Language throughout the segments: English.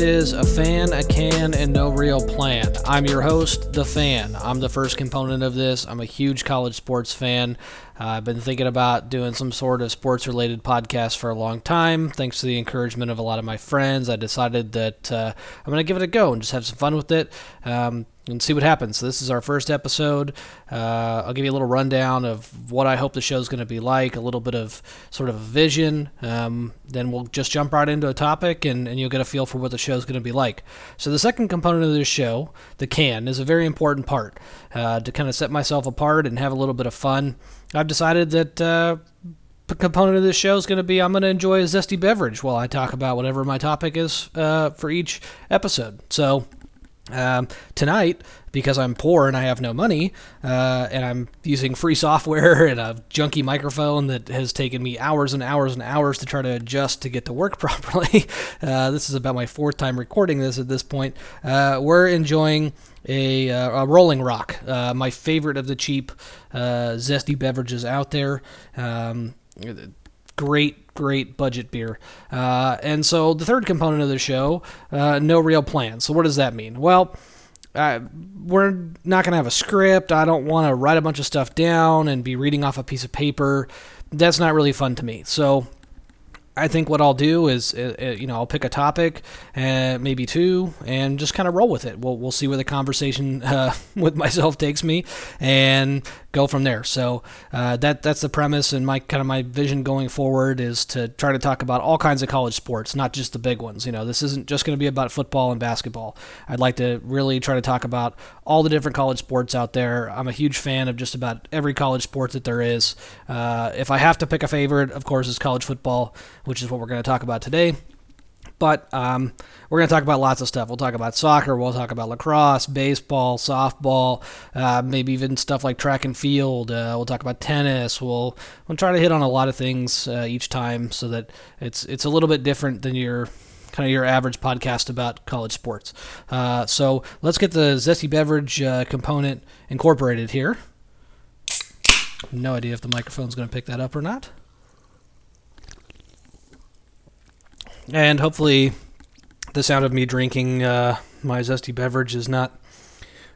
Is A Fan, a Can, and No Real Plan. I'm your host, The Fan. I'm the first component of this. I'm a huge college sports fan. Uh, I've been thinking about doing some sort of sports related podcast for a long time. Thanks to the encouragement of a lot of my friends, I decided that uh, I'm going to give it a go and just have some fun with it. Um, and see what happens. So this is our first episode. Uh, I'll give you a little rundown of what I hope the show is going to be like, a little bit of sort of a vision. Um, then we'll just jump right into a topic, and, and you'll get a feel for what the show is going to be like. So the second component of this show, the can, is a very important part uh, to kind of set myself apart and have a little bit of fun. I've decided that. Uh, component of this show is going to be I'm going to enjoy a zesty beverage while I talk about whatever my topic is uh, for each episode. So um, tonight, because I'm poor and I have no money, uh, and I'm using free software and a junky microphone that has taken me hours and hours and hours to try to adjust to get to work properly. Uh, this is about my fourth time recording this at this point. Uh, we're enjoying a, uh, a Rolling Rock, uh, my favorite of the cheap uh, zesty beverages out there. Um, great, great budget beer. Uh, and so the third component of the show, uh, no real plan. So what does that mean? Well, uh, we're not going to have a script. I don't want to write a bunch of stuff down and be reading off a piece of paper. That's not really fun to me. So I think what I'll do is, uh, uh, you know, I'll pick a topic, uh, maybe two, and just kind of roll with it. We'll we'll see where the conversation uh, with myself takes me, and go from there. So uh, that that's the premise, and my kind of my vision going forward is to try to talk about all kinds of college sports, not just the big ones. You know, this isn't just going to be about football and basketball. I'd like to really try to talk about all the different college sports out there. I'm a huge fan of just about every college sport that there is. Uh, if I have to pick a favorite, of course, it's college football which is what we're going to talk about today. But um, we're going to talk about lots of stuff. We'll talk about soccer. We'll talk about lacrosse, baseball, softball, uh, maybe even stuff like track and field. Uh, we'll talk about tennis. We'll we'll try to hit on a lot of things uh, each time so that it's it's a little bit different than your kind of your average podcast about college sports. Uh, so let's get the zesty beverage uh, component incorporated here. No idea if the microphone's going to pick that up or not. And hopefully the sound of me drinking uh, my zesty beverage is not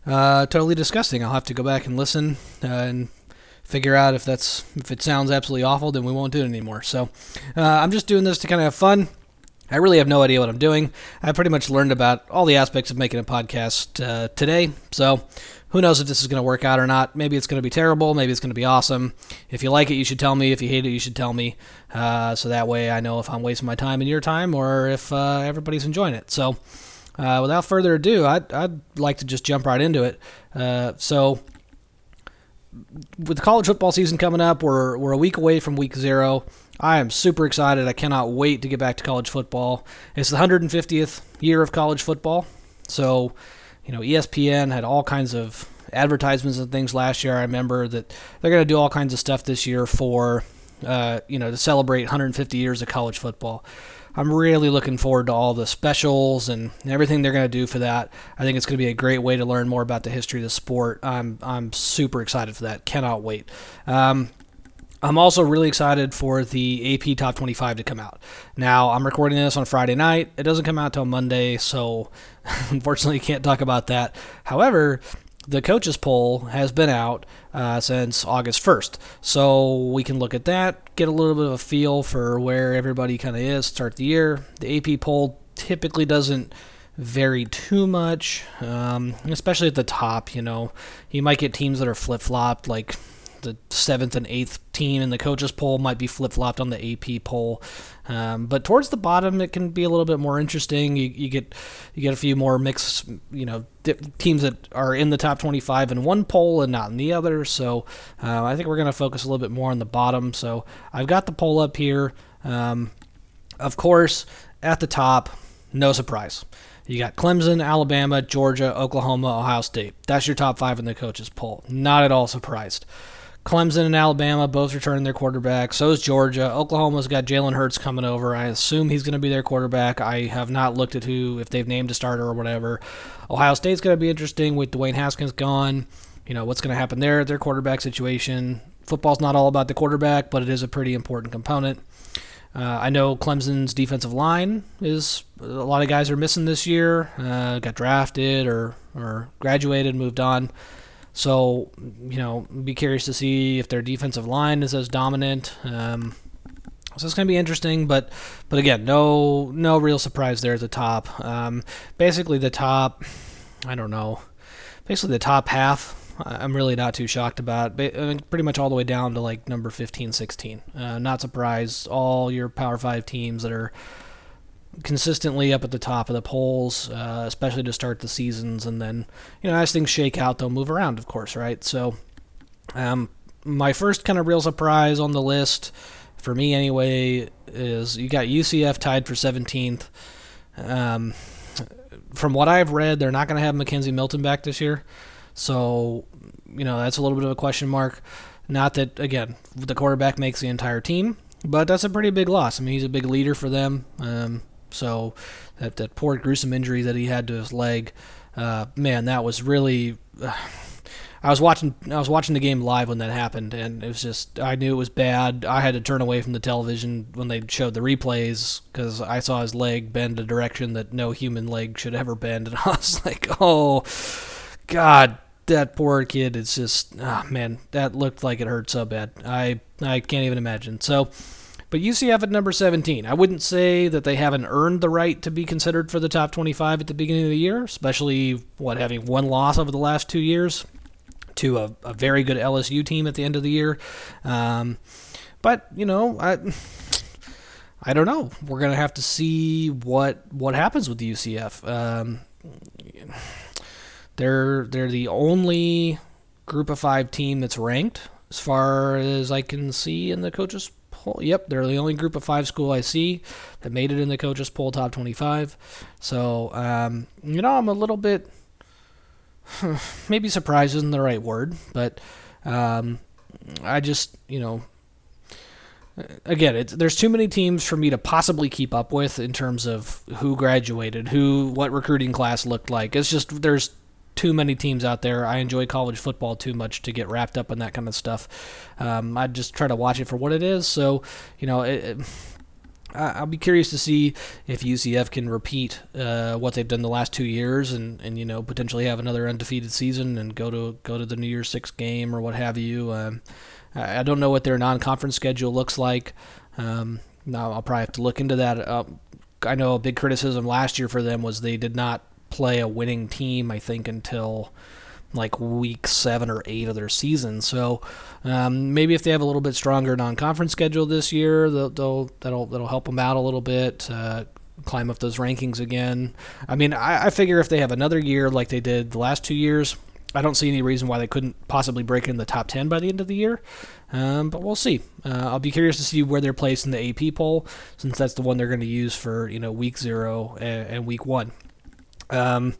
uh, totally disgusting. I'll have to go back and listen uh, and figure out if that's if it sounds absolutely awful, then we won't do it anymore. So uh, I'm just doing this to kind of have fun. I really have no idea what I'm doing. I pretty much learned about all the aspects of making a podcast uh, today. So who knows if this is going to work out or not? Maybe it's going to be terrible. Maybe it's going to be awesome. If you like it, you should tell me. If you hate it, you should tell me. Uh, so that way I know if I'm wasting my time and your time or if uh, everybody's enjoying it. So uh, without further ado, I'd, I'd, like to just jump right into it. Uh, so with the college football season coming up, we're, we're a week away from week zero. I am super excited. I cannot wait to get back to college football. It's the 150th year of college football. So you know, ESPN had all kinds of advertisements and things last year. I remember that they're going to do all kinds of stuff this year for, uh, you know, to celebrate 150 years of college football. I'm really looking forward to all the specials and everything they're going to do for that. I think it's going to be a great way to learn more about the history of the sport. I'm I'm super excited for that. Cannot wait. Um, I'm also really excited for the AP Top 25 to come out. Now, I'm recording this on Friday night. It doesn't come out till Monday, so unfortunately, can't talk about that. However, the coaches poll has been out uh, since August 1st. So we can look at that, get a little bit of a feel for where everybody kind of is, start the year. The AP poll typically doesn't vary too much, um, especially at the top. You know, you might get teams that are flip flopped, like the seventh and eighth team in the coaches poll might be flip flopped on the AP poll. Um, but towards the bottom, it can be a little bit more interesting. You, you get you get a few more mixed, you know, teams that are in the top 25 in one poll and not in the other. So uh, I think we're going to focus a little bit more on the bottom. So I've got the poll up here. Um, of course, at the top, no surprise. You got Clemson, Alabama, Georgia, Oklahoma, Ohio State. That's your top five in the coaches poll. Not at all surprised. Clemson and Alabama both returning their quarterback. So is Georgia. Oklahoma's got Jalen Hurts coming over. I assume he's going to be their quarterback. I have not looked at who, if they've named a starter or whatever. Ohio State's going to be interesting with Dwayne Haskins gone. You know, what's going to happen there their quarterback situation. Football's not all about the quarterback, but it is a pretty important component. Uh, I know Clemson's defensive line is a lot of guys are missing this year. Uh, got drafted or or graduated, moved on. So you know, be curious to see if their defensive line is as dominant. Um, so it's going to be interesting, but but again, no no real surprise there at the top. Um, basically, the top, I don't know, basically the top half I'm really not too shocked about. I mean, pretty much all the way down to like number 15, 16. Uh, not surprised. All your Power Five teams that are consistently up at the top of the polls, uh, especially to start the seasons, and then you know as things shake out, they'll move around, of course, right? So, um, my first kind of real surprise on the list, for me anyway, is you got UCF tied for 17th. Um, from what I've read, they're not going to have McKenzie Milton back this year. So, you know, that's a little bit of a question mark. Not that, again, the quarterback makes the entire team, but that's a pretty big loss. I mean, he's a big leader for them. Um, so, that, that poor gruesome injury that he had to his leg, uh, man, that was really. Uh, I was watching I was watching the game live when that happened, and it was just I knew it was bad. I had to turn away from the television when they showed the replays because I saw his leg bend a direction that no human leg should ever bend, and I was like, oh God, that poor kid is just oh man, that looked like it hurt so bad. I I can't even imagine. So but UCF at number 17. I wouldn't say that they haven't earned the right to be considered for the top 25 at the beginning of the year, especially what having one loss over the last two years to a, a very good LSU team at the end of the year. Um, but you know, I I don't know. We're gonna have to see what what happens with the UCF. Um, they're they're the only group of five team that's ranked as far as I can see in the coaches Yep, they're the only group of five school I see that made it in the coaches poll top 25. So um, you know I'm a little bit maybe surprised isn't the right word, but um, I just you know again, there's too many teams for me to possibly keep up with in terms of who graduated, who, what recruiting class looked like. It's just there's too many teams out there. I enjoy college football too much to get wrapped up in that kind of stuff. Um, I just try to watch it for what it is. So, you know, it, it, I'll be curious to see if UCF can repeat uh, what they've done the last two years, and, and you know potentially have another undefeated season and go to go to the New Year's Six game or what have you. Um, I don't know what their non-conference schedule looks like. Um, now I'll probably have to look into that. Uh, I know a big criticism last year for them was they did not play a winning team, I think, until like week seven or eight of their season. So um, maybe if they have a little bit stronger non-conference schedule this year, they'll, they'll that'll that'll help them out a little bit. Uh, climb up those rankings again. I mean, I, I figure if they have another year like they did the last two years, I don't see any reason why they couldn't possibly break in the top 10 by the end of the year. Um, but we'll see. Uh, I'll be curious to see where they're placed in the AP poll, since that's the one they're going to use for you know week zero and, and week one. Um,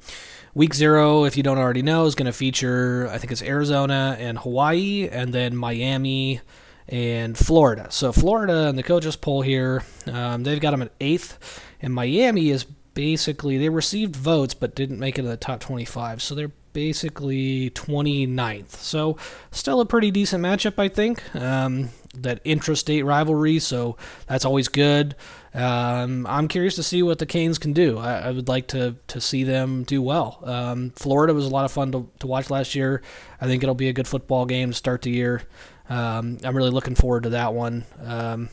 week zero, if you don't already know, is going to feature, I think it's Arizona and Hawaii, and then Miami and Florida. So Florida and the coaches poll here, um, they've got them at eighth, and Miami is basically they received votes but didn't make it in the top 25. So they're basically 29th. So still a pretty decent matchup, I think. Um, that intrastate rivalry, so that's always good. Um, I'm curious to see what the Canes can do. I, I would like to to see them do well. Um, Florida was a lot of fun to, to watch last year. I think it'll be a good football game to start the year. Um, I'm really looking forward to that one. Um,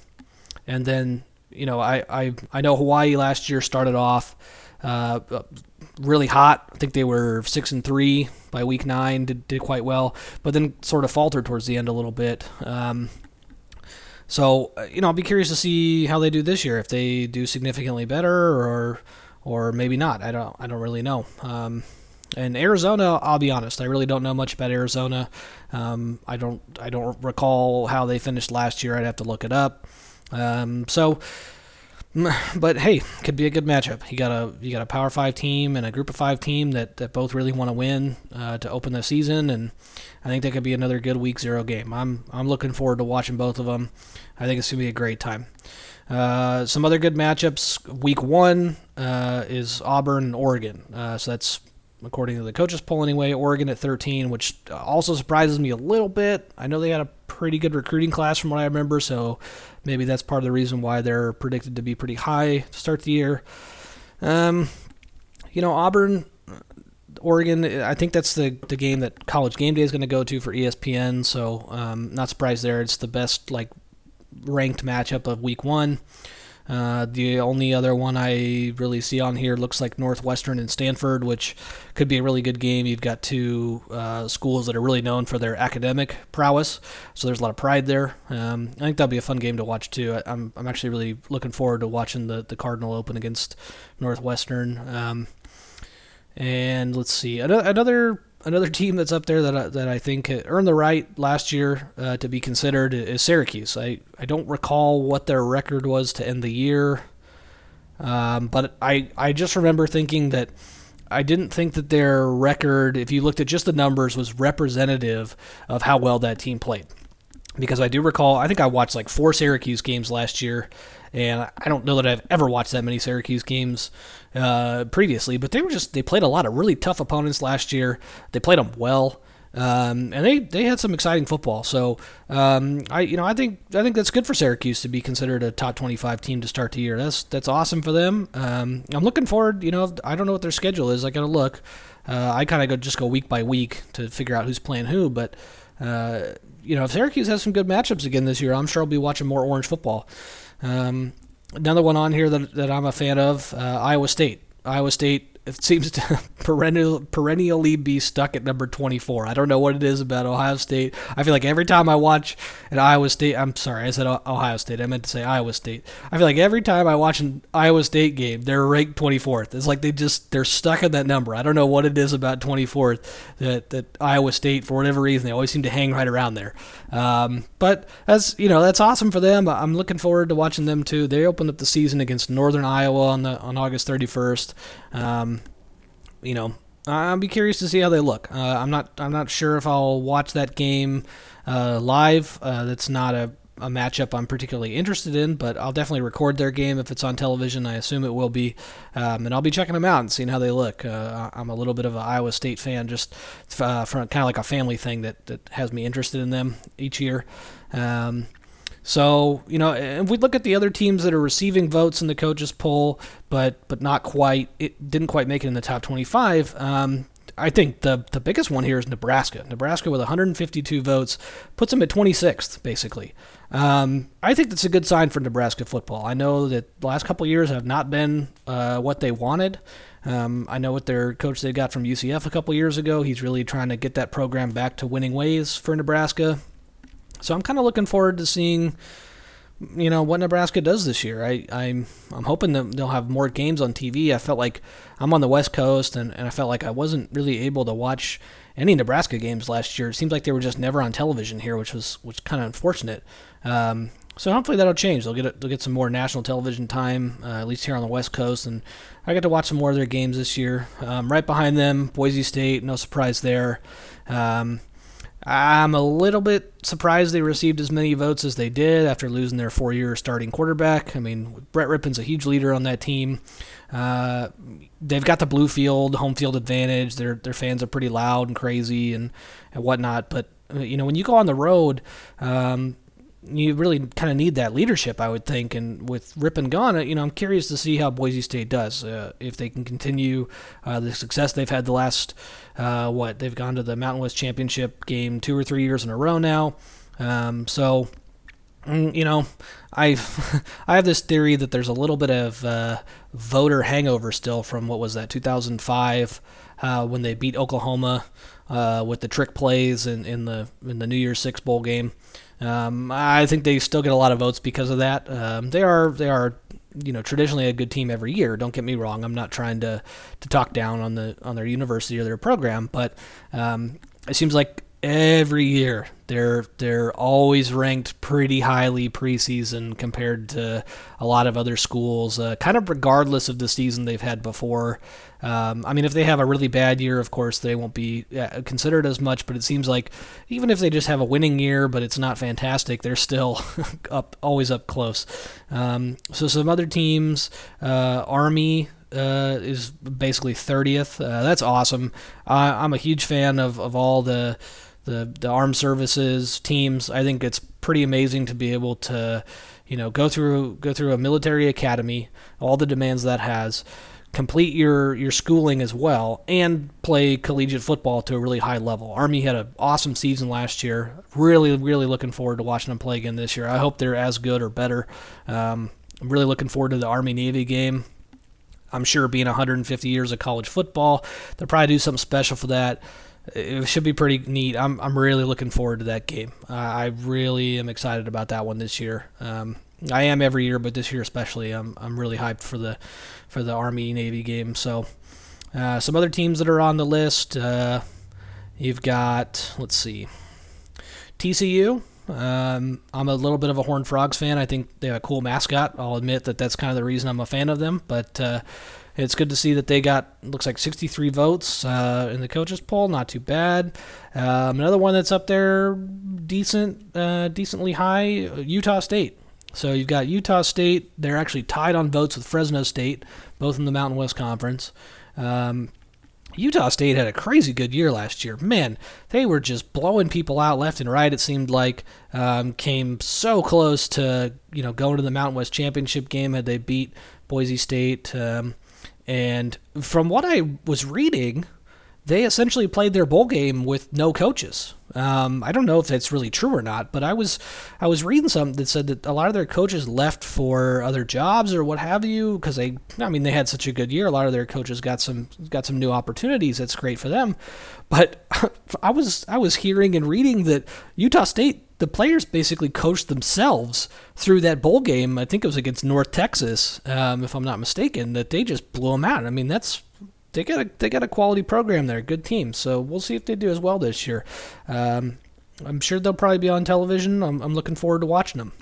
and then you know I, I I know Hawaii last year started off uh, really hot. I think they were six and three by week nine. Did did quite well, but then sort of faltered towards the end a little bit. Um, so uh, you know, I'll be curious to see how they do this year. If they do significantly better, or or maybe not. I don't I don't really know. Um, and Arizona, I'll be honest, I really don't know much about Arizona. Um, I don't I don't recall how they finished last year. I'd have to look it up. Um, so but hey, could be a good matchup. You got a you got a Power Five team and a Group of Five team that, that both really want to win uh, to open the season, and I think that could be another good Week Zero game. I'm I'm looking forward to watching both of them. I think it's gonna be a great time. Uh, some other good matchups. Week One uh, is Auburn and Oregon, uh, so that's according to the coaches poll anyway. Oregon at 13, which also surprises me a little bit. I know they had a pretty good recruiting class from what I remember, so maybe that's part of the reason why they're predicted to be pretty high to start the year. Um, you know, Auburn, Oregon, I think that's the, the game that College Game Day is going to go to for ESPN, so um, not surprised there. It's the best like ranked matchup of week one. Uh, the only other one I really see on here looks like Northwestern and Stanford, which could be a really good game. You've got two uh, schools that are really known for their academic prowess, so there's a lot of pride there. Um, I think that'll be a fun game to watch too. I, am I'm actually really looking forward to watching the the Cardinal Open against Northwestern. Um, and let's see another another team that's up there that I, that I think earned the right last year uh, to be considered is Syracuse. I, I don't recall what their record was to end the year, um, but I I just remember thinking that I didn't think that their record, if you looked at just the numbers, was representative of how well that team played. Because I do recall, I think I watched like four Syracuse games last year, and I don't know that I've ever watched that many Syracuse games uh, previously, but they were just they played a lot of really tough opponents last year. They played them well. Um, and they, they had some exciting football. So um, I you know I think I think that's good for Syracuse to be considered a top 25 team to start the year. That's that's awesome for them. Um, I'm looking forward. You know I don't know what their schedule is. I got to look. Uh, I kind of go just go week by week to figure out who's playing who. But uh, you know if Syracuse has some good matchups again this year, I'm sure I'll be watching more orange football. Um, another one on here that, that I'm a fan of, uh, Iowa State. Iowa State it seems to perennial, perennially be stuck at number 24. I don't know what it is about Ohio State. I feel like every time I watch an Iowa State, I'm sorry, I said Ohio State. I meant to say Iowa State. I feel like every time I watch an Iowa State game, they're ranked 24th. It's like they just they're stuck at that number. I don't know what it is about 24th that that Iowa State for whatever reason they always seem to hang right around there. Um, but that's you know that's awesome for them. I'm looking forward to watching them too. They opened up the season against Northern Iowa on the on August 31st. Um, you know, I'll be curious to see how they look. Uh, I'm not I'm not sure if I'll watch that game uh, live. Uh, that's not a, a matchup I'm particularly interested in, but I'll definitely record their game if it's on television. I assume it will be, um, and I'll be checking them out and seeing how they look. Uh, I'm a little bit of an Iowa State fan, just uh, from kind of like a family thing that that has me interested in them each year. Um, so you know, if we look at the other teams that are receiving votes in the coaches poll, but but not quite, it didn't quite make it in the top 25. Um, I think the the biggest one here is Nebraska. Nebraska with 152 votes puts them at 26th, basically. Um, I think that's a good sign for Nebraska football. I know that the last couple years have not been uh, what they wanted. Um, I know what their coach they got from UCF a couple years ago. He's really trying to get that program back to winning ways for Nebraska. So I'm kind of looking forward to seeing, you know, what Nebraska does this year. I, I'm I'm hoping that they'll have more games on TV. I felt like I'm on the West Coast, and, and I felt like I wasn't really able to watch any Nebraska games last year. It seems like they were just never on television here, which was which kind of unfortunate. Um, so hopefully that'll change. They'll get they'll get some more national television time, uh, at least here on the West Coast, and I get to watch some more of their games this year. Um, right behind them, Boise State, no surprise there. Um, I'm a little bit surprised they received as many votes as they did after losing their four year starting quarterback. I mean, Brett Rypien's a huge leader on that team. Uh, they've got the blue field, home field advantage. Their their fans are pretty loud and crazy and, and whatnot. But uh, you know, when you go on the road, um, you really kind of need that leadership, I would think. And with Rypien gone, you know, I'm curious to see how Boise State does. Uh, if they can continue uh, the success they've had the last, uh, what, they've gone to the Mountain West Championship game two or three years in a row now. Um, so, mm, you know, I I have this theory that there's a little bit of uh, voter hangover still from what was that 2005 uh, when they beat Oklahoma uh, with the trick plays in, in the in the New Year's Six bowl game. Um, I think they still get a lot of votes because of that. Um, they are they are you know traditionally a good team every year. Don't get me wrong. I'm not trying to to talk down on the on their university or their program, but um, it seems like every year they're they're always ranked pretty highly preseason compared to a lot of other schools, uh, kind of regardless of the season they've had before. Um, I mean, if they have a really bad year, of course they won't be uh, considered as much. But it seems like even if they just have a winning year, but it's not fantastic, they're still up always up close. Um, so some other teams, uh, Army uh, is basically 30th. Uh, that's awesome. I'm a huge fan of, of all the the the armed services teams. I think it's pretty amazing to be able to, you know, go through go through a military academy, all the demands that has, complete your your schooling as well, and play collegiate football to a really high level. Army had an awesome season last year. Really, really looking forward to watching them play again this year. I hope they're as good or better. Um, I'm really looking forward to the Army Navy game. I'm sure being 150 years of college football, they'll probably do something special for that. It should be pretty neat. I'm I'm really looking forward to that game. Uh, I really am excited about that one this year. Um, I am every year, but this year especially, I'm I'm really hyped for the for the Army Navy game. So, uh, some other teams that are on the list. Uh, you've got let's see, TCU. Um, I'm a little bit of a Horned Frogs fan. I think they have a cool mascot. I'll admit that that's kind of the reason I'm a fan of them. But uh, it's good to see that they got looks like 63 votes uh, in the coaches poll. Not too bad. Um, another one that's up there, decent, uh, decently high. Utah State. So you've got Utah State. They're actually tied on votes with Fresno State, both in the Mountain West Conference. Um, Utah State had a crazy good year last year. Man, they were just blowing people out left and right. It seemed like um, came so close to you know going to the Mountain West championship game had they beat Boise State. Um, and from what I was reading, they essentially played their bowl game with no coaches. Um, I don't know if that's really true or not, but I was I was reading something that said that a lot of their coaches left for other jobs or what have you because they I mean they had such a good year. A lot of their coaches got some got some new opportunities. That's great for them. But I was I was hearing and reading that Utah State the players basically coached themselves through that bowl game. I think it was against North Texas, um, if I'm not mistaken. That they just blew them out. I mean that's they got a they got a quality program there, good team. So we'll see if they do as well this year. Um, I'm sure they'll probably be on television. I'm, I'm looking forward to watching them.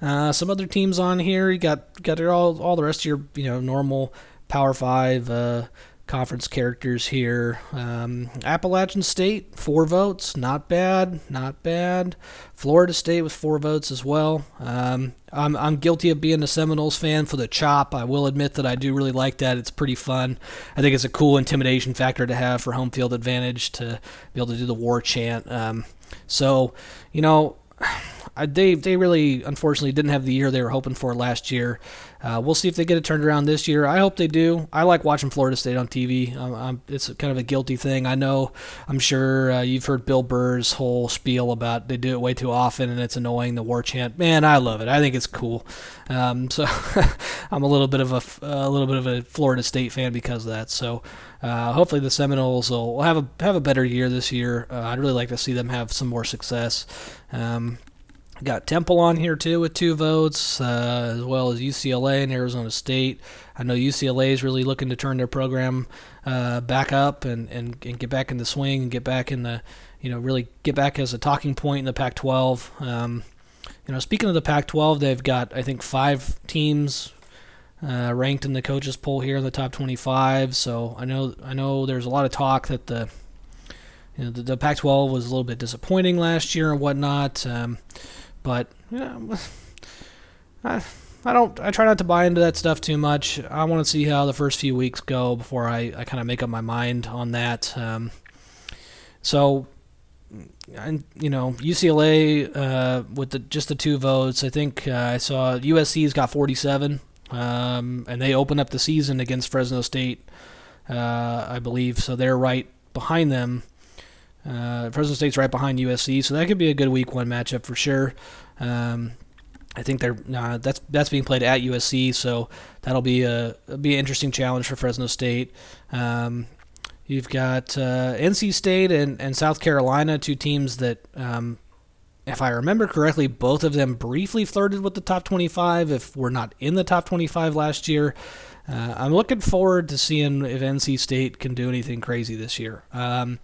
Uh, some other teams on here. You got got all all the rest of your you know normal Power Five. Uh, conference characters here. Um, Appalachian State, four votes. Not bad. Not bad. Florida State with four votes as well. Um, I'm, I'm guilty of being a Seminoles fan for the chop. I will admit that I do really like that. It's pretty fun. I think it's a cool intimidation factor to have for home field advantage to be able to do the war chant. Um, so, you know. They they really unfortunately didn't have the year they were hoping for last year. Uh, we'll see if they get it turned around this year. I hope they do. I like watching Florida State on TV. Um, it's kind of a guilty thing. I know. I'm sure uh, you've heard Bill Burr's whole spiel about they do it way too often and it's annoying. The war chant. Man, I love it. I think it's cool. Um, so I'm a little bit of a, a little bit of a Florida State fan because of that. So. Uh, hopefully the Seminoles will have a have a better year this year. Uh, I'd really like to see them have some more success. Um, Got Temple on here too with two votes, uh, as well as UCLA and Arizona State. I know UCLA is really looking to turn their program uh, back up and, and, and get back in the swing and get back in the, you know, really get back as a talking point in the Pac-12. Um, you know, speaking of the Pac-12, they've got I think five teams uh, ranked in the coaches poll here in the top 25. So I know I know there's a lot of talk that the you know the, the Pac-12 was a little bit disappointing last year and whatnot. Um, but you know, I, I don't. I try not to buy into that stuff too much. I want to see how the first few weeks go before I, I kind of make up my mind on that. Um, so, and you know, UCLA uh, with the, just the two votes. I think uh, I saw USC's got 47, um, and they open up the season against Fresno State, uh, I believe. So they're right behind them. Uh, Fresno State's right behind USC, so that could be a good Week One matchup for sure. Um, I think they're uh, that's that's being played at USC, so that'll be a be an interesting challenge for Fresno State. Um, you've got uh, NC State and, and South Carolina, two teams that, um, if I remember correctly, both of them briefly flirted with the top 25. If we're not in the top 25 last year, uh, I'm looking forward to seeing if NC State can do anything crazy this year. Um,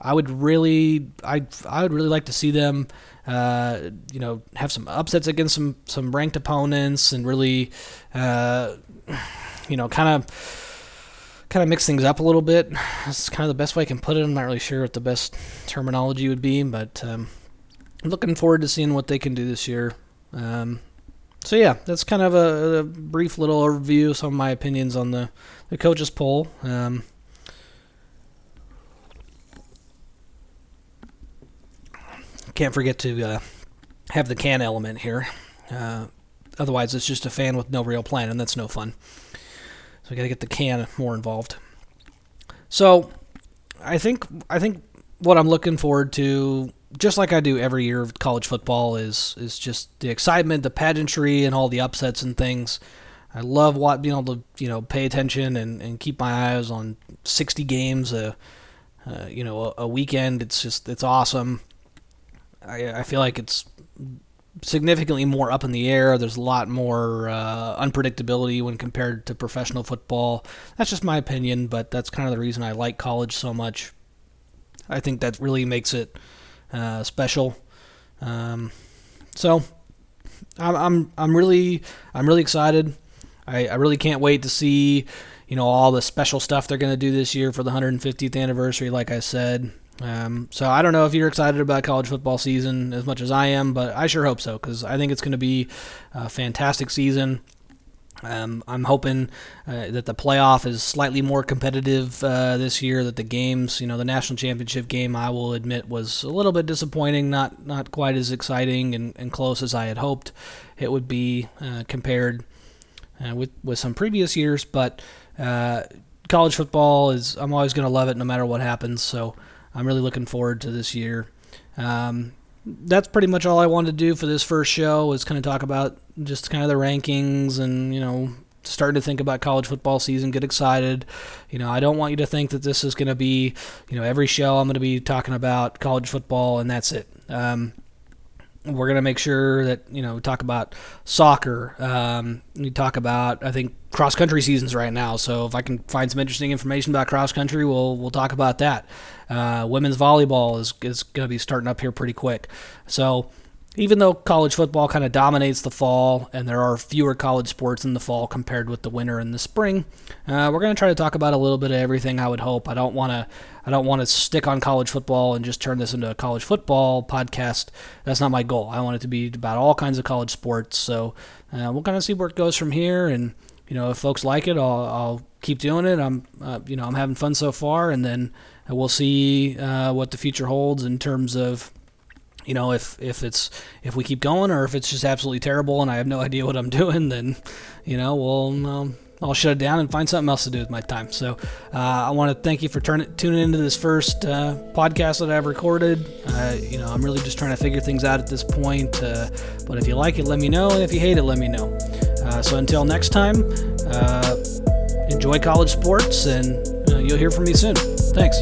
I would really, I I would really like to see them, uh, you know, have some upsets against some some ranked opponents and really, uh, you know, kind of kind of mix things up a little bit. That's kind of the best way I can put it. I'm not really sure what the best terminology would be, but um, I'm looking forward to seeing what they can do this year. Um, so yeah, that's kind of a, a, brief little overview of some of my opinions on the the coaches poll. Um, can't forget to uh, have the can element here. Uh, otherwise, it's just a fan with no real plan, and that's no fun. So we got to get the can more involved. So I think I think what I'm looking forward to, just like I do every year of college football, is is just the excitement, the pageantry, and all the upsets and things. I love what being able to you know pay attention and, and keep my eyes on 60 games a uh, you know a, a, weekend. It's just it's awesome. I I feel like it's significantly more up in the air. There's a lot more uh, unpredictability when compared to professional football. That's just my opinion, but that's kind of the reason I like college so much. I think that really makes it uh, special. Um, so I'm, I'm I'm really I'm really excited. I, I really can't wait to see you know all the special stuff they're going to do this year for the 150th anniversary. Like I said, um, so I don't know if you're excited about college football season as much as I am, but I sure hope so because I think it's going to be a fantastic season. Um, I'm hoping uh, that the playoff is slightly more competitive uh, this year. That the games, you know, the national championship game, I will admit, was a little bit disappointing. Not not quite as exciting and, and close as I had hoped it would be uh, compared uh, with with some previous years. But uh, college football is I'm always going to love it no matter what happens. So I'm really looking forward to this year. Um, that's pretty much all I wanted to do for this first show was kind of talk about just kind of the rankings and you know starting to think about college football season get excited. You know i don't want you to think that this is going to be you know every show i'm going to be talking about college football and that's it. Um, we're going to make sure that you know talk about soccer. Um, we talk about i think cross country seasons right now. So if i can find some interesting information about cross country we'll we'll talk about that uh, women's volleyball is, is going to be starting up here pretty quick so even though college football kind of dominates the fall and there are fewer college sports in the fall compared with the winter and the spring, uh, we're going to try to talk about a little bit of everything. I would hope. I don't want to. I don't want to stick on college football and just turn this into a college football podcast. That's not my goal. I want it to be about all kinds of college sports. So uh, we'll kind of see where it goes from here. And you know, if folks like it, I'll, I'll keep doing it. I'm, uh, you know, I'm having fun so far, and then we'll see uh, what the future holds in terms of you know, if if it's if we keep going or if it's just absolutely terrible and I have no idea what I'm doing, then you know, we'll um, I'll shut it down and find something else to do with my time. So uh, I want to thank you for turn, tuning into this first uh, podcast that I've recorded. You know, I'm really just trying to figure things out at this point. Uh, but if you like it, let me know, and if you hate it, let me know. Uh, so until next time, uh, enjoy college sports, and you'll hear from me soon. Thanks.